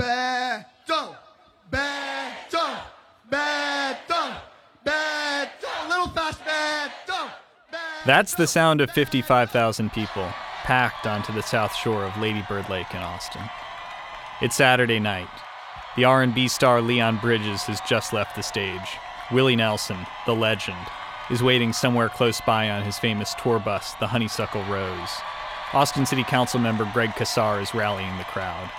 Beto, Beto, Beto, Beto, little fast Beto. That's the sound of 55,000 people packed onto the south shore of Lady Bird Lake in Austin. It's Saturday night. The R&B star Leon Bridges has just left the stage. Willie Nelson, the legend, is waiting somewhere close by on his famous tour bus, the Honeysuckle Rose. Austin City Council member Greg Casar is rallying the crowd.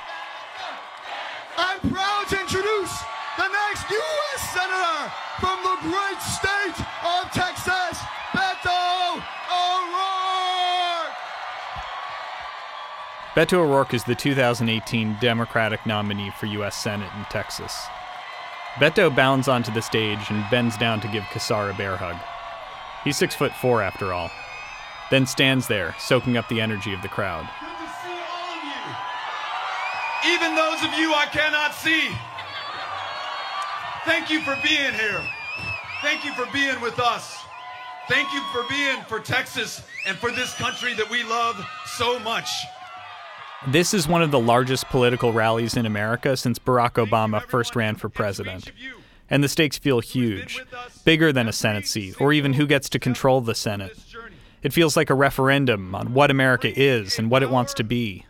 Proud to introduce the next U.S. Senator from the great state of Texas, Beto O'Rourke. Beto O'Rourke is the 2018 Democratic nominee for U.S. Senate in Texas. Beto bounds onto the stage and bends down to give Casar a bear hug. He's six foot four after all, then stands there, soaking up the energy of the crowd. Even those of you I cannot see. Thank you for being here. Thank you for being with us. Thank you for being for Texas and for this country that we love so much. This is one of the largest political rallies in America since Barack Obama first ran for president. And the stakes feel huge, bigger than a Senate seat, or even who gets to control the Senate. It feels like a referendum on what America is and what it wants to be.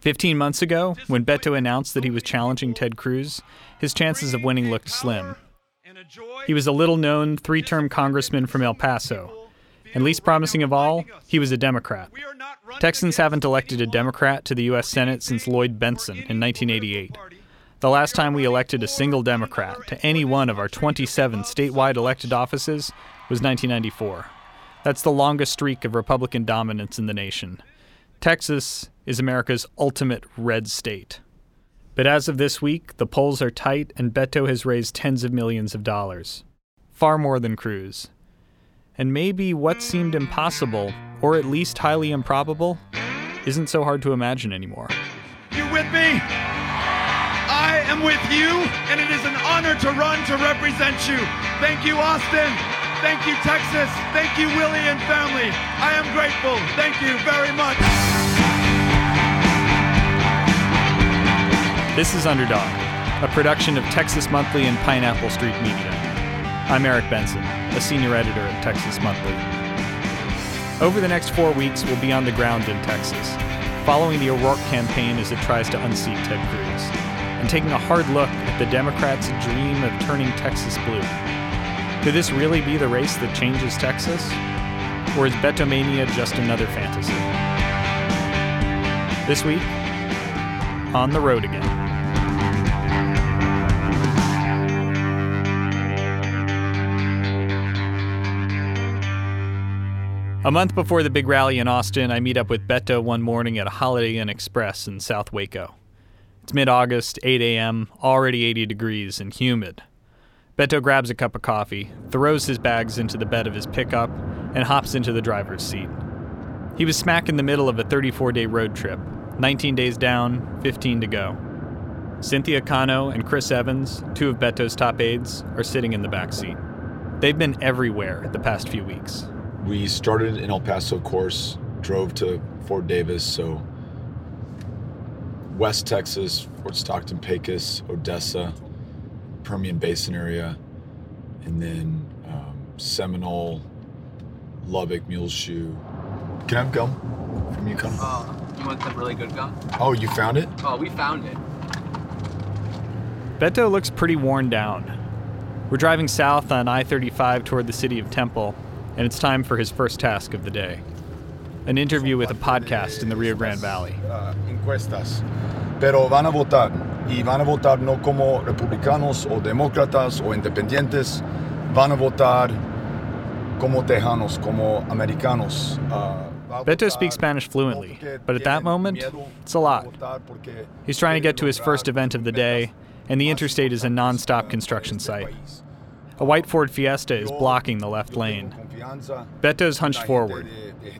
15 months ago, when Beto announced that he was challenging Ted Cruz, his chances of winning looked slim. He was a little known three term congressman from El Paso. And least promising of all, he was a Democrat. Texans haven't elected a Democrat to the U.S. Senate since Lloyd Bentsen in 1988. The last time we elected a single Democrat to any one of our 27 statewide elected offices was 1994. That's the longest streak of Republican dominance in the nation. Texas is America's ultimate red state. But as of this week, the polls are tight and Beto has raised tens of millions of dollars. Far more than Cruz. And maybe what seemed impossible, or at least highly improbable, isn't so hard to imagine anymore. You with me? I am with you, and it is an honor to run to represent you. Thank you, Austin. Thank you, Texas. Thank you, Willie and family. I am grateful. Thank you very much. This is Underdog, a production of Texas Monthly and Pineapple Street Media. I'm Eric Benson, a senior editor at Texas Monthly. Over the next four weeks, we'll be on the ground in Texas, following the O'Rourke campaign as it tries to unseat Ted Cruz, and taking a hard look at the Democrats' dream of turning Texas blue. Could this really be the race that changes Texas? Or is Betomania just another fantasy? This week, on the road again. A month before the big rally in Austin, I meet up with Beto one morning at a Holiday Inn Express in South Waco. It's mid August, 8 a.m., already 80 degrees and humid. Beto grabs a cup of coffee, throws his bags into the bed of his pickup, and hops into the driver's seat. He was smack in the middle of a 34 day road trip 19 days down, 15 to go. Cynthia Cano and Chris Evans, two of Beto's top aides, are sitting in the back seat. They've been everywhere the past few weeks. We started in El Paso of course, drove to Fort Davis, so West Texas, Fort Stockton, Pecos, Odessa, Permian Basin area, and then um, Seminole, Lubbock, Muleshoe. Can I have gum from you, Come. Oh, you want some really good gum? Oh, you found it? Oh, we found it. Beto looks pretty worn down. We're driving south on I 35 toward the city of Temple, and it's time for his first task of the day an interview with a podcast in the Rio Grande Valley. Uh, encuestas. Pero van a votar. Y van a votar no como republicanos o demócratas o independientes. Van a votar como tejanos, como americanos. Uh, Beto speaks Spanish fluently, but at that moment, it's a lot. He's trying to get to his first event of the day, and the interstate is a non-stop construction site. A white Ford Fiesta is blocking the left lane. Beto's hunched forward,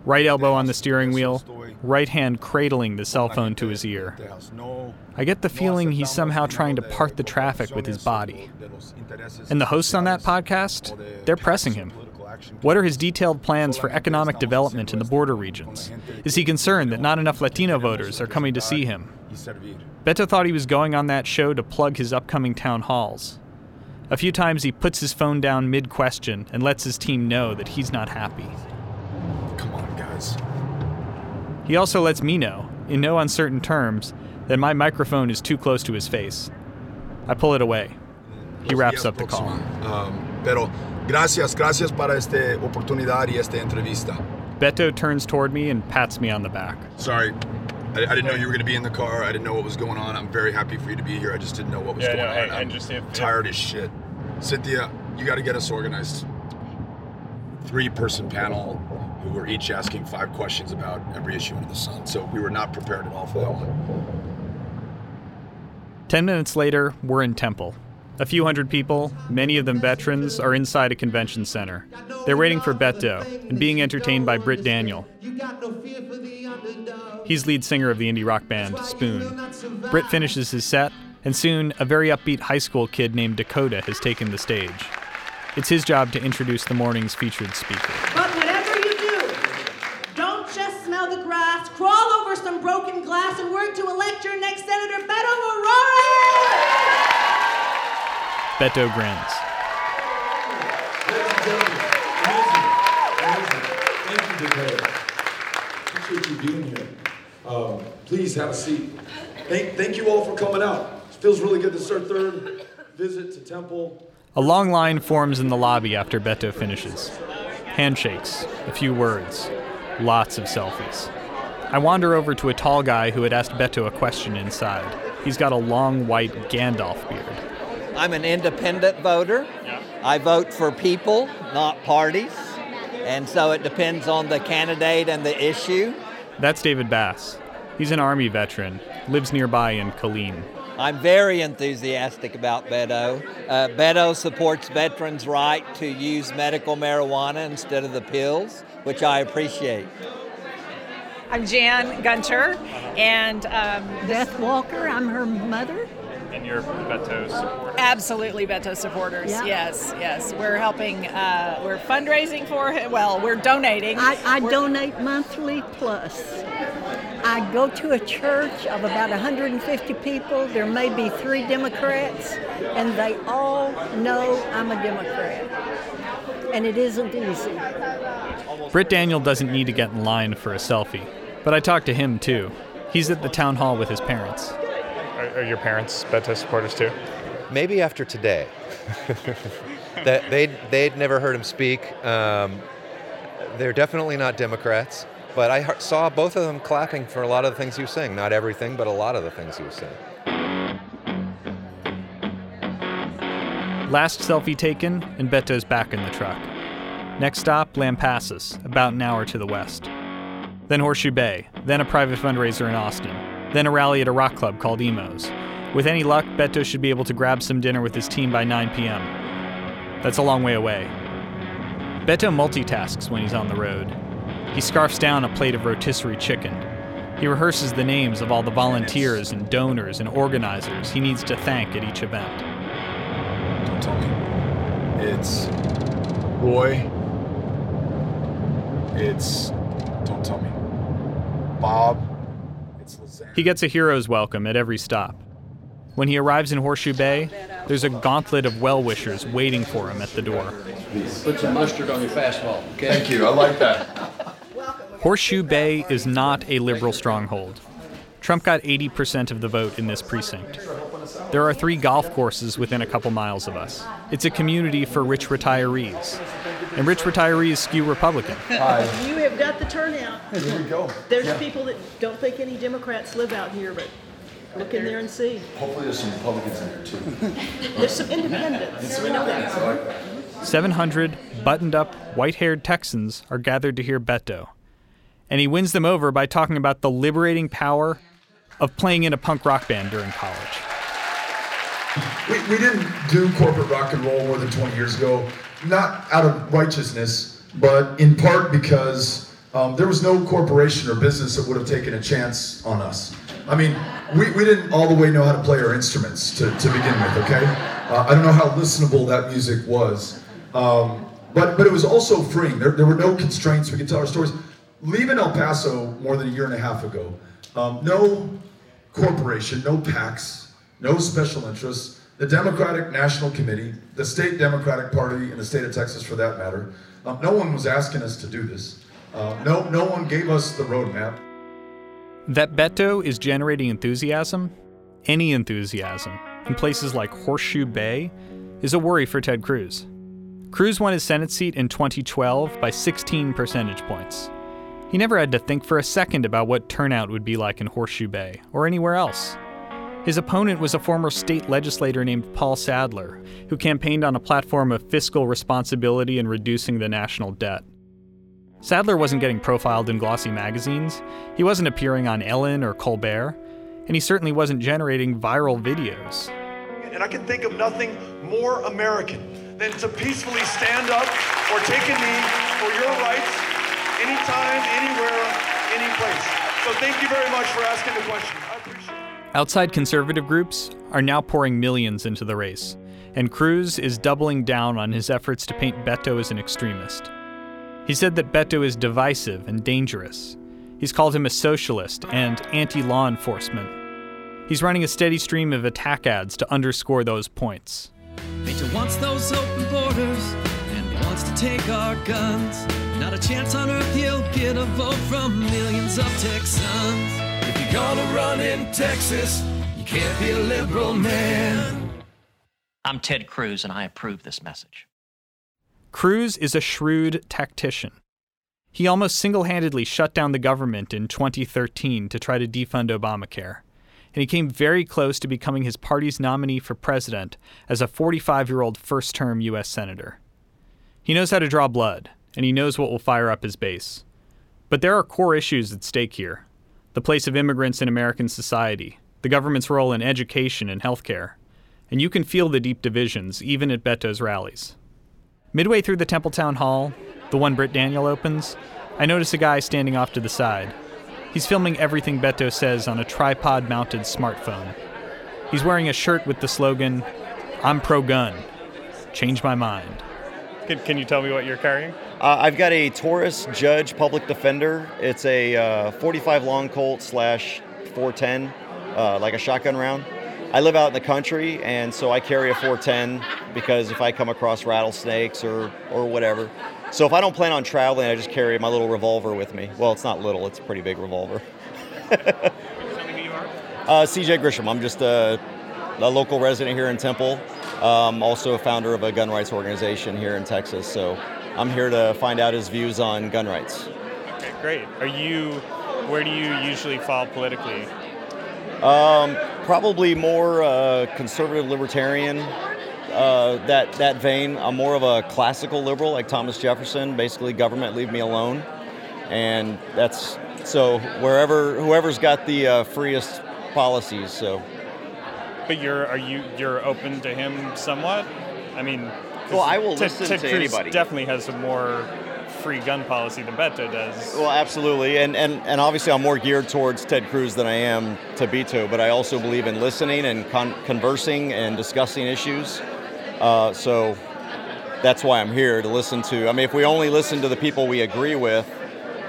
right elbow on the steering wheel, right hand cradling the cell phone to his ear. I get the feeling he's somehow trying to part the traffic with his body. And the hosts on that podcast, they're pressing him. What are his detailed plans for economic development in the border regions? Is he concerned that not enough Latino voters are coming to see him? Beto thought he was going on that show to plug his upcoming town halls. A few times he puts his phone down mid question and lets his team know that he's not happy. Come on, guys. He also lets me know, in no uncertain terms, that my microphone is too close to his face. I pull it away. He wraps up the call. Um, pero gracias, gracias para esta oportunidad y esta entrevista. Beto turns toward me and pats me on the back. Sorry, I, I didn't know you were going to be in the car. I didn't know what was going on. I'm very happy for you to be here. I just didn't know what was Yeah, going no, on. and- I'm just if- tired as shit. Cynthia, you got to get us organized. Three-person panel who were each asking five questions about every issue under the sun. So we were not prepared at all for that one. Ten minutes later, we're in Temple. A few hundred people, many of them veterans, are inside a convention center. They're waiting for Beto and being entertained by Britt Daniel. He's lead singer of the indie rock band Spoon. Britt finishes his set, and soon a very upbeat high school kid named Dakota has taken the stage. It's his job to introduce the morning's featured speaker. But whatever you do, don't just smell the grass, crawl over some broken glass, and work to elect your next Senator Beto O'Rourke! Beto grins. Thank you, Dakota. Appreciate you being here. Um, please have a seat. Thank, thank you all for coming out. It feels really good. This is our third visit to Temple. A long line forms in the lobby after Beto finishes. Handshakes, a few words, lots of selfies. I wander over to a tall guy who had asked Beto a question inside. He's got a long white Gandalf beard. I'm an independent voter. I vote for people, not parties. And so it depends on the candidate and the issue. That's David Bass. He's an Army veteran, lives nearby in Killeen. I'm very enthusiastic about Beto. Uh, Beto supports veterans' right to use medical marijuana instead of the pills, which I appreciate. I'm Jan Gunter, and um, Beth Walker, I'm her mother. And your Beto support. absolutely Beto supporters. Yeah. Yes, yes. We're helping, uh, we're fundraising for him. Well, we're donating. I, I We're- donate monthly plus. I go to a church of about 150 people. There may be three Democrats, and they all know I'm a Democrat. And it isn't easy. Britt Daniel doesn't need to get in line for a selfie, but I talked to him too. He's at the town hall with his parents. Are, are your parents Beto supporters too? Maybe after today. that they'd, they'd never heard him speak. Um, they're definitely not Democrats, but I heard- saw both of them clapping for a lot of the things he was saying. Not everything, but a lot of the things he was saying. Last selfie taken, and Beto's back in the truck. Next stop, Lampasas, about an hour to the west. Then Horseshoe Bay, then a private fundraiser in Austin, then a rally at a rock club called Emo's. With any luck, Beto should be able to grab some dinner with his team by 9 p.m. That's a long way away. Beto multitasks when he's on the road. He scarfs down a plate of rotisserie chicken. He rehearses the names of all the volunteers and donors and organizers he needs to thank at each event. Don't tell me. It's Roy. It's. Don't tell me. Bob. It's Lizanne. He gets a hero's welcome at every stop. When he arrives in Horseshoe Bay, there's a gauntlet of well wishers waiting for him at the door. Put some mustard on your fastball, okay? Thank you. I like that. Horseshoe Bay is not a liberal stronghold. Trump got 80% of the vote in this precinct. There are three golf courses within a couple miles of us. It's a community for rich retirees. And rich retirees skew Republican. You have got the turnout. Here we go. There's people that don't think any Democrats live out here, but look in there and see. Hopefully, there's some Republicans in there too. There's some independents. We know that. 700 buttoned up, white haired Texans are gathered to hear Beto. And he wins them over by talking about the liberating power of playing in a punk rock band during college. We, we didn't do corporate rock and roll more than 20 years ago, not out of righteousness, but in part because um, there was no corporation or business that would have taken a chance on us. I mean, we, we didn't all the way know how to play our instruments to, to begin with, okay? Uh, I don't know how listenable that music was. Um, but but it was also freeing. There, there were no constraints. We could tell our stories. Leaving El Paso more than a year and a half ago, um, no corporation, no PACs, no special interests. The Democratic National Committee, the state Democratic Party and the state of Texas, for that matter, um, no one was asking us to do this. Uh, no, no one gave us the roadmap. That Beto is generating enthusiasm, any enthusiasm, in places like Horseshoe Bay, is a worry for Ted Cruz. Cruz won his Senate seat in 2012 by 16 percentage points. He never had to think for a second about what turnout would be like in Horseshoe Bay or anywhere else. His opponent was a former state legislator named Paul Sadler, who campaigned on a platform of fiscal responsibility and reducing the national debt. Sadler wasn't getting profiled in glossy magazines, he wasn't appearing on Ellen or Colbert, and he certainly wasn't generating viral videos. And I can think of nothing more American than to peacefully stand up or take a knee for your rights anytime, anywhere, any place. So thank you very much for asking the question. I appreciate it. Outside conservative groups are now pouring millions into the race, and Cruz is doubling down on his efforts to paint Beto as an extremist. He said that Beto is divisive and dangerous. He's called him a socialist and anti law enforcement. He's running a steady stream of attack ads to underscore those points. Beto wants those open borders and wants to take our guns. Not a chance on earth he'll get a vote from millions of Texans. If you're gonna run in Texas, you can't be a liberal man. I'm Ted Cruz, and I approve this message. Cruz is a shrewd tactician. He almost single handedly shut down the government in 2013 to try to defund Obamacare, and he came very close to becoming his party's nominee for president as a 45 year old first term U.S. Senator. He knows how to draw blood, and he knows what will fire up his base. But there are core issues at stake here the place of immigrants in American society, the government's role in education and healthcare, and you can feel the deep divisions even at Beto's rallies. Midway through the Temple Town Hall, the one Britt Daniel opens, I notice a guy standing off to the side. He's filming everything Beto says on a tripod mounted smartphone. He's wearing a shirt with the slogan, I'm pro gun. Change my mind. Can, can you tell me what you're carrying? Uh, I've got a Taurus Judge Public Defender. It's a uh, 45 long Colt slash 410, uh, like a shotgun round. I live out in the country, and so I carry a 410 because if I come across rattlesnakes or, or whatever. So if I don't plan on traveling, I just carry my little revolver with me. Well, it's not little, it's a pretty big revolver. uh, CJ Grisham. I'm just a, a, local resident here in Temple. Um, also a founder of a gun rights organization here in Texas. So I'm here to find out his views on gun rights. Okay, great. Are you, where do you usually fall politically? Um, probably more uh, conservative libertarian. Uh, that that vein. I'm more of a classical liberal, like Thomas Jefferson. Basically, government leave me alone, and that's so wherever whoever's got the uh, freest policies. So, but you're are you you're open to him somewhat? I mean, well, I will Ted, listen Ted to Cruz anybody. Definitely has a more free gun policy than Beto does. Well, absolutely, and and and obviously, I'm more geared towards Ted Cruz than I am to Beto. But I also believe in listening and con- conversing and discussing issues. Uh, so that's why I'm here to listen to. I mean, if we only listen to the people we agree with,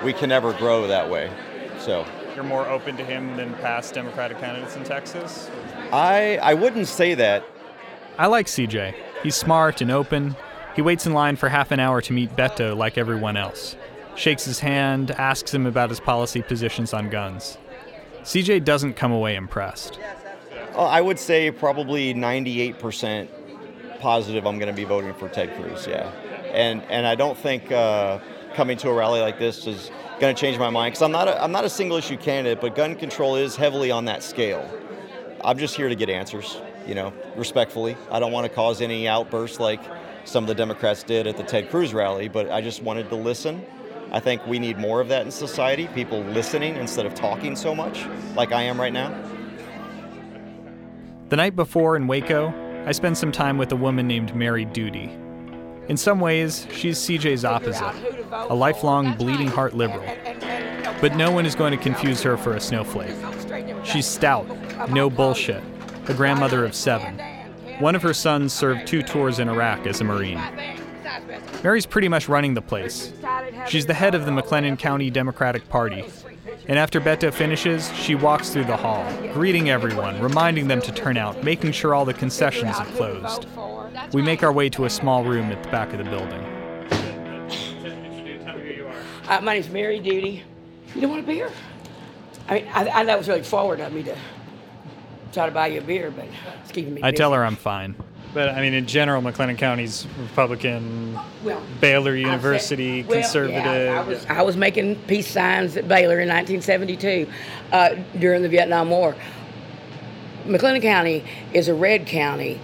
we can never grow that way. So you're more open to him than past Democratic candidates in Texas. I I wouldn't say that. I like CJ. He's smart and open. He waits in line for half an hour to meet Beto like everyone else. Shakes his hand, asks him about his policy positions on guns. CJ doesn't come away impressed. Oh, I would say probably 98% positive I'm going to be voting for Ted Cruz, yeah. And and I don't think uh, coming to a rally like this is going to change my mind because I'm not a, I'm not a single issue candidate, but gun control is heavily on that scale. I'm just here to get answers, you know, respectfully. I don't want to cause any outbursts like some of the Democrats did at the Ted Cruz rally, but I just wanted to listen. I think we need more of that in society, people listening instead of talking so much, like I am right now. The night before in Waco, I spend some time with a woman named Mary Duty. In some ways, she's CJ's opposite, a lifelong bleeding heart liberal. But no one is going to confuse her for a snowflake. She's stout, no bullshit, a grandmother of seven. One of her sons served two tours in Iraq as a Marine. Mary's pretty much running the place. She's the head of the McLennan County Democratic Party. And after Beto finishes, she walks through the hall, greeting everyone, reminding them to turn out, making sure all the concessions have closed. We make our way to a small room at the back of the building. Uh, my name's Mary Duty. You don't want a beer? I mean, I, I it's really forward of me to try to buy you a beer, but it's keeping me. I busy. tell her I'm fine. But I mean, in general, McLennan County's Republican. Well, Baylor I said- University, well, conservative. Yeah, I, was, I was making peace signs at Baylor in 1972 uh, during the Vietnam War. McLennan County is a red county.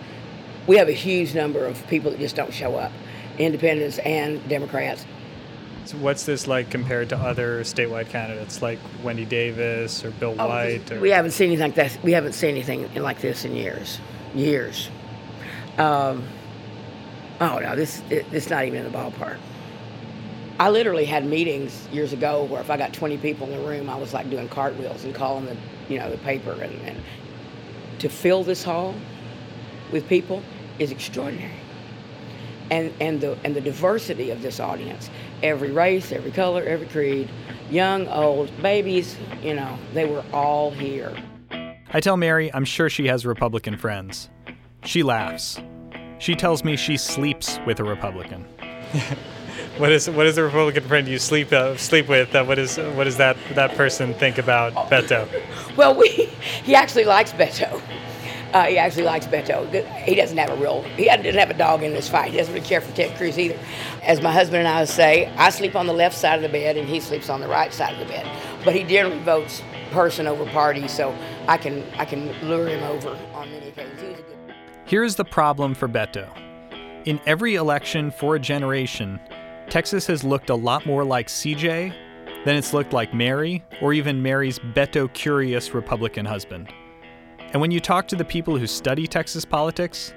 We have a huge number of people that just don't show up, independents and Democrats. So what's this like compared to other statewide candidates like Wendy Davis or Bill White? Or, We haven't seen anything like that. We haven't seen anything like this in years, years. Um, oh no, this it, it's not even in the ballpark. I literally had meetings years ago where if I got 20 people in the room, I was like doing cartwheels and calling the you know the paper and, and to fill this hall with people is extraordinary. And and the and the diversity of this audience, every race, every color, every creed, young, old, babies, you know, they were all here. I tell Mary I'm sure she has Republican friends. She laughs. She tells me she sleeps with a Republican. What is what is the Republican friend you sleep uh, sleep with? Uh, what is what does that that person think about Beto? Well, we he actually likes Beto. Uh, he actually likes Beto. He doesn't have a real, he doesn't have a dog in this fight. He doesn't really care for Ted Cruz either. As my husband and I say, I sleep on the left side of the bed and he sleeps on the right side of the bed. But he generally votes person over party, so I can I can lure him over on many occasions. He a good Here's the problem for Beto. In every election for a generation, Texas has looked a lot more like CJ than it's looked like Mary or even Mary's Beto curious Republican husband. And when you talk to the people who study Texas politics,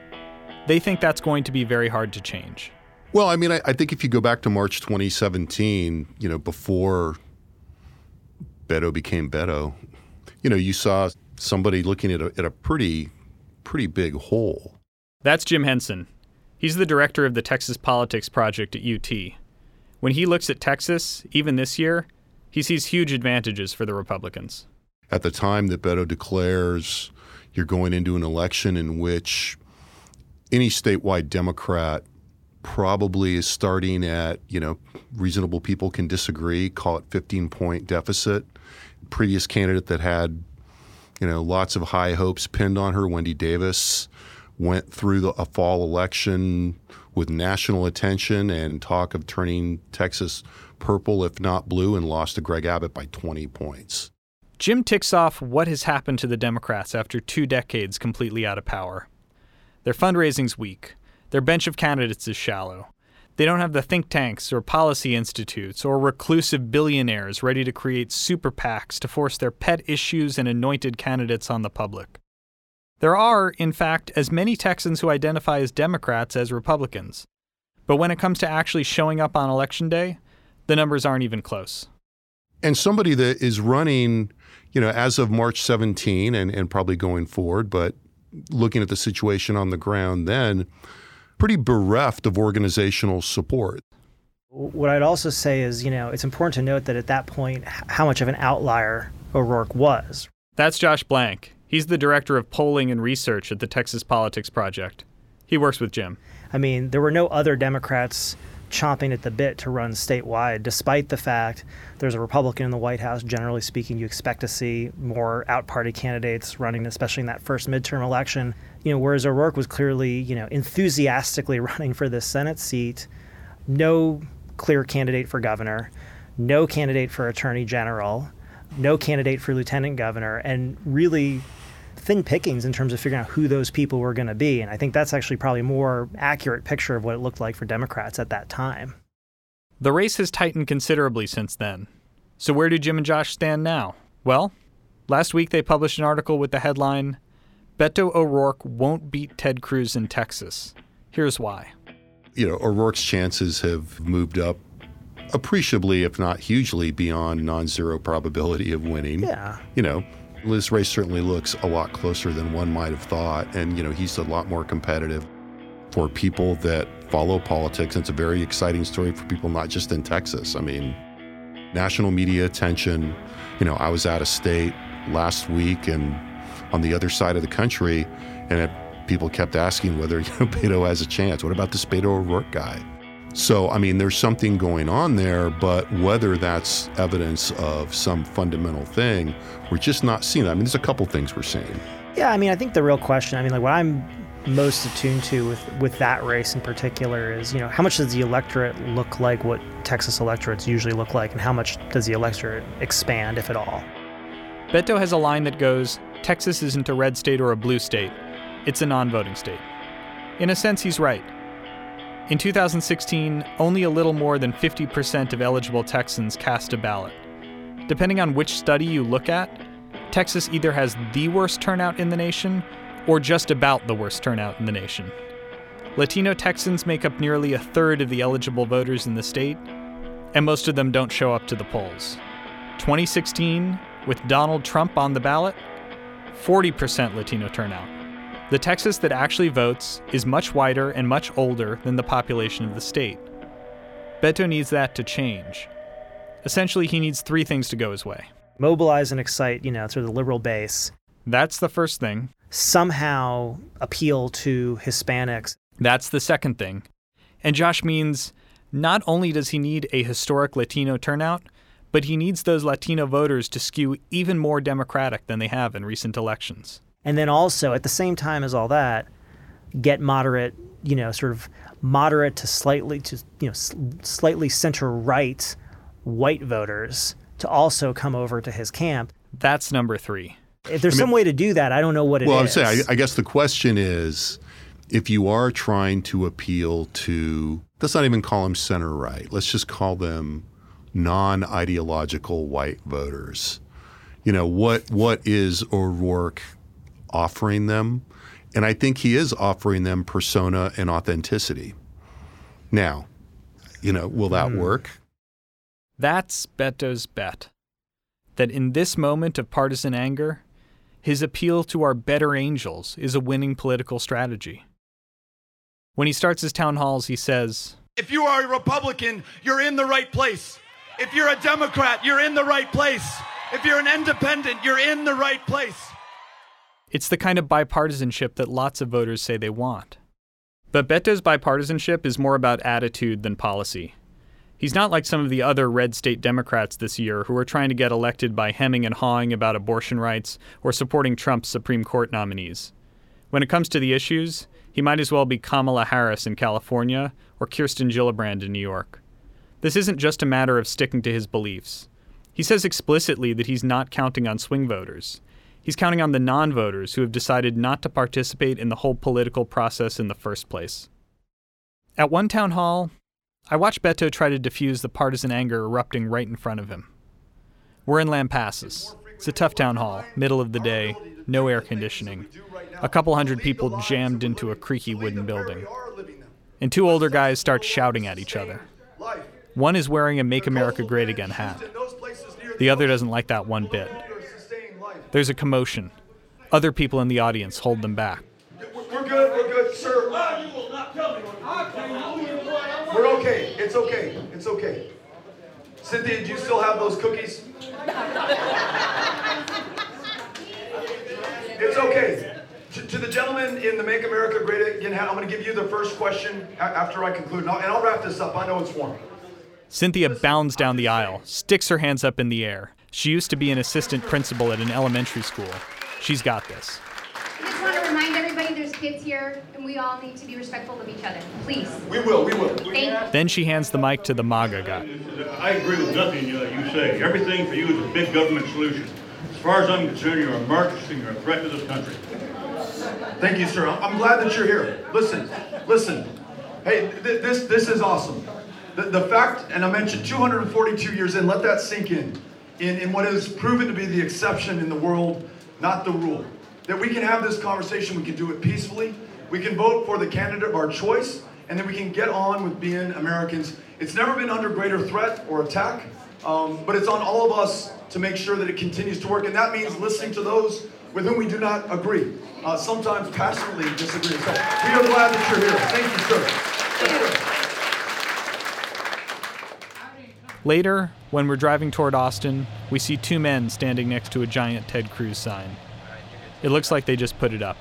they think that's going to be very hard to change. Well, I mean, I, I think if you go back to March 2017, you know, before Beto became Beto, you know, you saw somebody looking at a, at a pretty, pretty big hole. That's Jim Henson. He's the director of the Texas Politics Project at UT. When he looks at Texas, even this year, he sees huge advantages for the Republicans. At the time that Beto declares you're going into an election in which any statewide Democrat probably is starting at, you know, reasonable people can disagree, call it 15 point deficit. Previous candidate that had, you know, lots of high hopes pinned on her, Wendy Davis, went through the, a fall election with national attention and talk of turning Texas purple, if not blue, and lost to Greg Abbott by 20 points. Jim ticks off what has happened to the Democrats after two decades completely out of power. Their fundraising's weak. Their bench of candidates is shallow. They don't have the think tanks or policy institutes or reclusive billionaires ready to create super PACs to force their pet issues and anointed candidates on the public. There are, in fact, as many Texans who identify as Democrats as Republicans. But when it comes to actually showing up on Election Day, the numbers aren't even close. And somebody that is running, you know, as of March 17 and, and probably going forward, but looking at the situation on the ground then, pretty bereft of organizational support. What I'd also say is, you know, it's important to note that at that point, how much of an outlier O'Rourke was. That's Josh Blank. He's the director of polling and research at the Texas Politics Project. He works with Jim. I mean, there were no other Democrats chomping at the bit to run statewide, despite the fact there's a Republican in the White House. Generally speaking, you expect to see more out party candidates running, especially in that first midterm election. You know, whereas O'Rourke was clearly, you know, enthusiastically running for this Senate seat, no clear candidate for governor, no candidate for attorney general, no candidate for lieutenant governor, and really thin pickings in terms of figuring out who those people were going to be. And I think that's actually probably a more accurate picture of what it looked like for Democrats at that time. The race has tightened considerably since then. So, where do Jim and Josh stand now? Well, last week they published an article with the headline Beto O'Rourke won't beat Ted Cruz in Texas. Here's why. You know, O'Rourke's chances have moved up appreciably, if not hugely, beyond non zero probability of winning. Yeah. You know, this race certainly looks a lot closer than one might have thought, and you know he's a lot more competitive. for people that follow politics. And it's a very exciting story for people not just in Texas. I mean, national media attention. You know, I was out of state last week and on the other side of the country, and it, people kept asking whether you know, Beto has a chance. What about this Beto O'Rourke guy? So, I mean, there's something going on there, but whether that's evidence of some fundamental thing, we're just not seeing that. I mean, there's a couple things we're seeing. Yeah, I mean, I think the real question, I mean, like what I'm most attuned to with, with that race in particular is, you know, how much does the electorate look like what Texas electorates usually look like, and how much does the electorate expand, if at all? Beto has a line that goes Texas isn't a red state or a blue state, it's a non voting state. In a sense, he's right. In 2016, only a little more than 50% of eligible Texans cast a ballot. Depending on which study you look at, Texas either has the worst turnout in the nation or just about the worst turnout in the nation. Latino Texans make up nearly a third of the eligible voters in the state, and most of them don't show up to the polls. 2016, with Donald Trump on the ballot, 40% Latino turnout. The Texas that actually votes is much wider and much older than the population of the state. Beto needs that to change. Essentially, he needs three things to go his way mobilize and excite, you know, through the liberal base. That's the first thing. Somehow appeal to Hispanics. That's the second thing. And Josh means not only does he need a historic Latino turnout, but he needs those Latino voters to skew even more Democratic than they have in recent elections. And then also, at the same time as all that, get moderate, you know, sort of moderate to slightly to you know slightly center right white voters to also come over to his camp. That's number three. If there's I mean, some way to do that, I don't know what it well, is. well, I'm saying, I, I guess the question is if you are trying to appeal to, let's not even call them center right, let's just call them non ideological white voters. You know, what what is O'Rourke offering them? And I think he is offering them persona and authenticity. Now, you know, will that mm. work? That's Beto's bet. That in this moment of partisan anger, his appeal to our better angels is a winning political strategy. When he starts his town halls, he says, If you are a Republican, you're in the right place. If you're a Democrat, you're in the right place. If you're an independent, you're in the right place. It's the kind of bipartisanship that lots of voters say they want. But Beto's bipartisanship is more about attitude than policy. He's not like some of the other red state Democrats this year who are trying to get elected by hemming and hawing about abortion rights or supporting Trump's Supreme Court nominees. When it comes to the issues, he might as well be Kamala Harris in California or Kirsten Gillibrand in New York. This isn't just a matter of sticking to his beliefs. He says explicitly that he's not counting on swing voters. He's counting on the non voters who have decided not to participate in the whole political process in the first place. At one town hall, I watch Beto try to diffuse the partisan anger erupting right in front of him. We're in Lampasas. It's a tough town hall, middle of the day, no air conditioning. A couple hundred people jammed into a creaky wooden building. And two older guys start shouting at each other. One is wearing a Make America Great Again hat. The other doesn't like that one bit. There's a commotion. Other people in the audience hold them back. We're good, we're good, sir. We're okay. It's okay. It's okay. Cynthia, do you still have those cookies? it's okay. To, to, the gentleman in the Make America Great Again hat, I'm going to give you the first question after I conclude, and I'll, and I'll wrap this up. I know it's warm. Cynthia bounds down the aisle, sticks her hands up in the air. She used to be an assistant principal at an elementary school. She's got this I just want to remind everybody there's kids here, and we all need to be respectful of each other. Please. We will, we will. Thank then she hands the mic to the MAGA guy. I agree with nothing uh, you say. Everything for you is a big government solution. As far as I'm concerned, you're a Marxist and you're a threat to this country. Thank you, sir. I'm glad that you're here. Listen, listen. Hey, th- this this is awesome. The, the fact, and I mentioned 242 years in, let that sink in, in, in what is proven to be the exception in the world, not the rule that we can have this conversation, we can do it peacefully, we can vote for the candidate of our choice, and then we can get on with being Americans. It's never been under greater threat or attack, um, but it's on all of us to make sure that it continues to work, and that means listening to those with whom we do not agree, uh, sometimes passionately disagree. So we are glad that you're here. Thank you, sir. Later, when we're driving toward Austin, we see two men standing next to a giant Ted Cruz sign. It looks like they just put it up.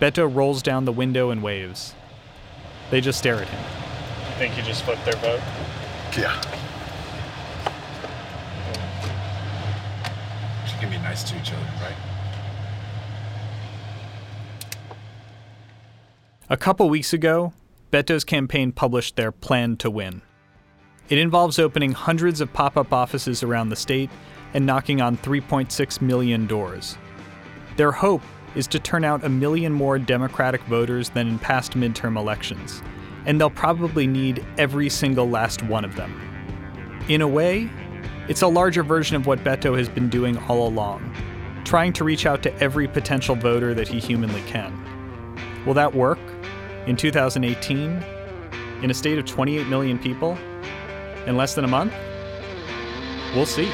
Beto rolls down the window and waves. They just stare at him. You think you just flipped their vote? Yeah. She can be nice to each other, right? A couple weeks ago, Beto's campaign published their plan to win. It involves opening hundreds of pop up offices around the state and knocking on 3.6 million doors. Their hope is to turn out a million more Democratic voters than in past midterm elections, and they'll probably need every single last one of them. In a way, it's a larger version of what Beto has been doing all along, trying to reach out to every potential voter that he humanly can. Will that work in 2018 in a state of 28 million people in less than a month? We'll see.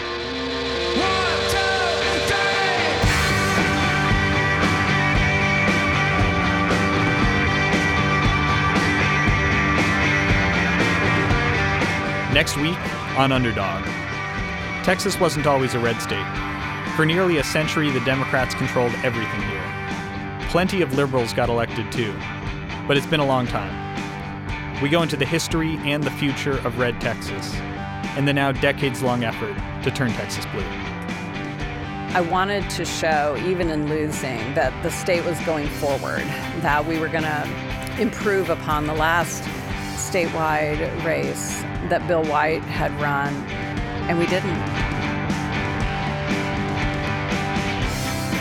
Next week on Underdog. Texas wasn't always a red state. For nearly a century, the Democrats controlled everything here. Plenty of liberals got elected too, but it's been a long time. We go into the history and the future of Red Texas, and the now decades long effort to turn Texas blue. I wanted to show, even in losing, that the state was going forward, that we were going to improve upon the last statewide race that Bill White had run, and we didn't.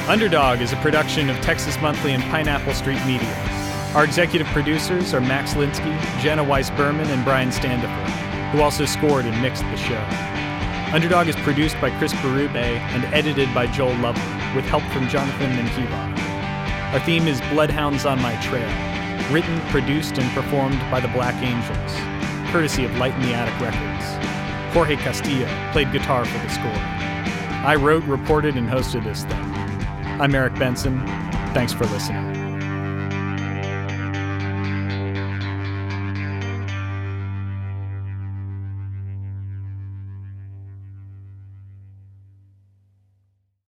Underdog is a production of Texas Monthly and Pineapple Street Media. Our executive producers are Max Linsky, Jenna Weiss Berman, and Brian Standifer, who also scored and mixed the show. Underdog is produced by Chris Berube and edited by Joel Lovell, with help from Jonathan Menjivar. Our theme is Bloodhounds on My Trail, written, produced, and performed by the Black Angels, courtesy of Light in the Attic Records. Jorge Castillo played guitar for the score. I wrote, reported, and hosted this thing. I'm Eric Benson. Thanks for listening.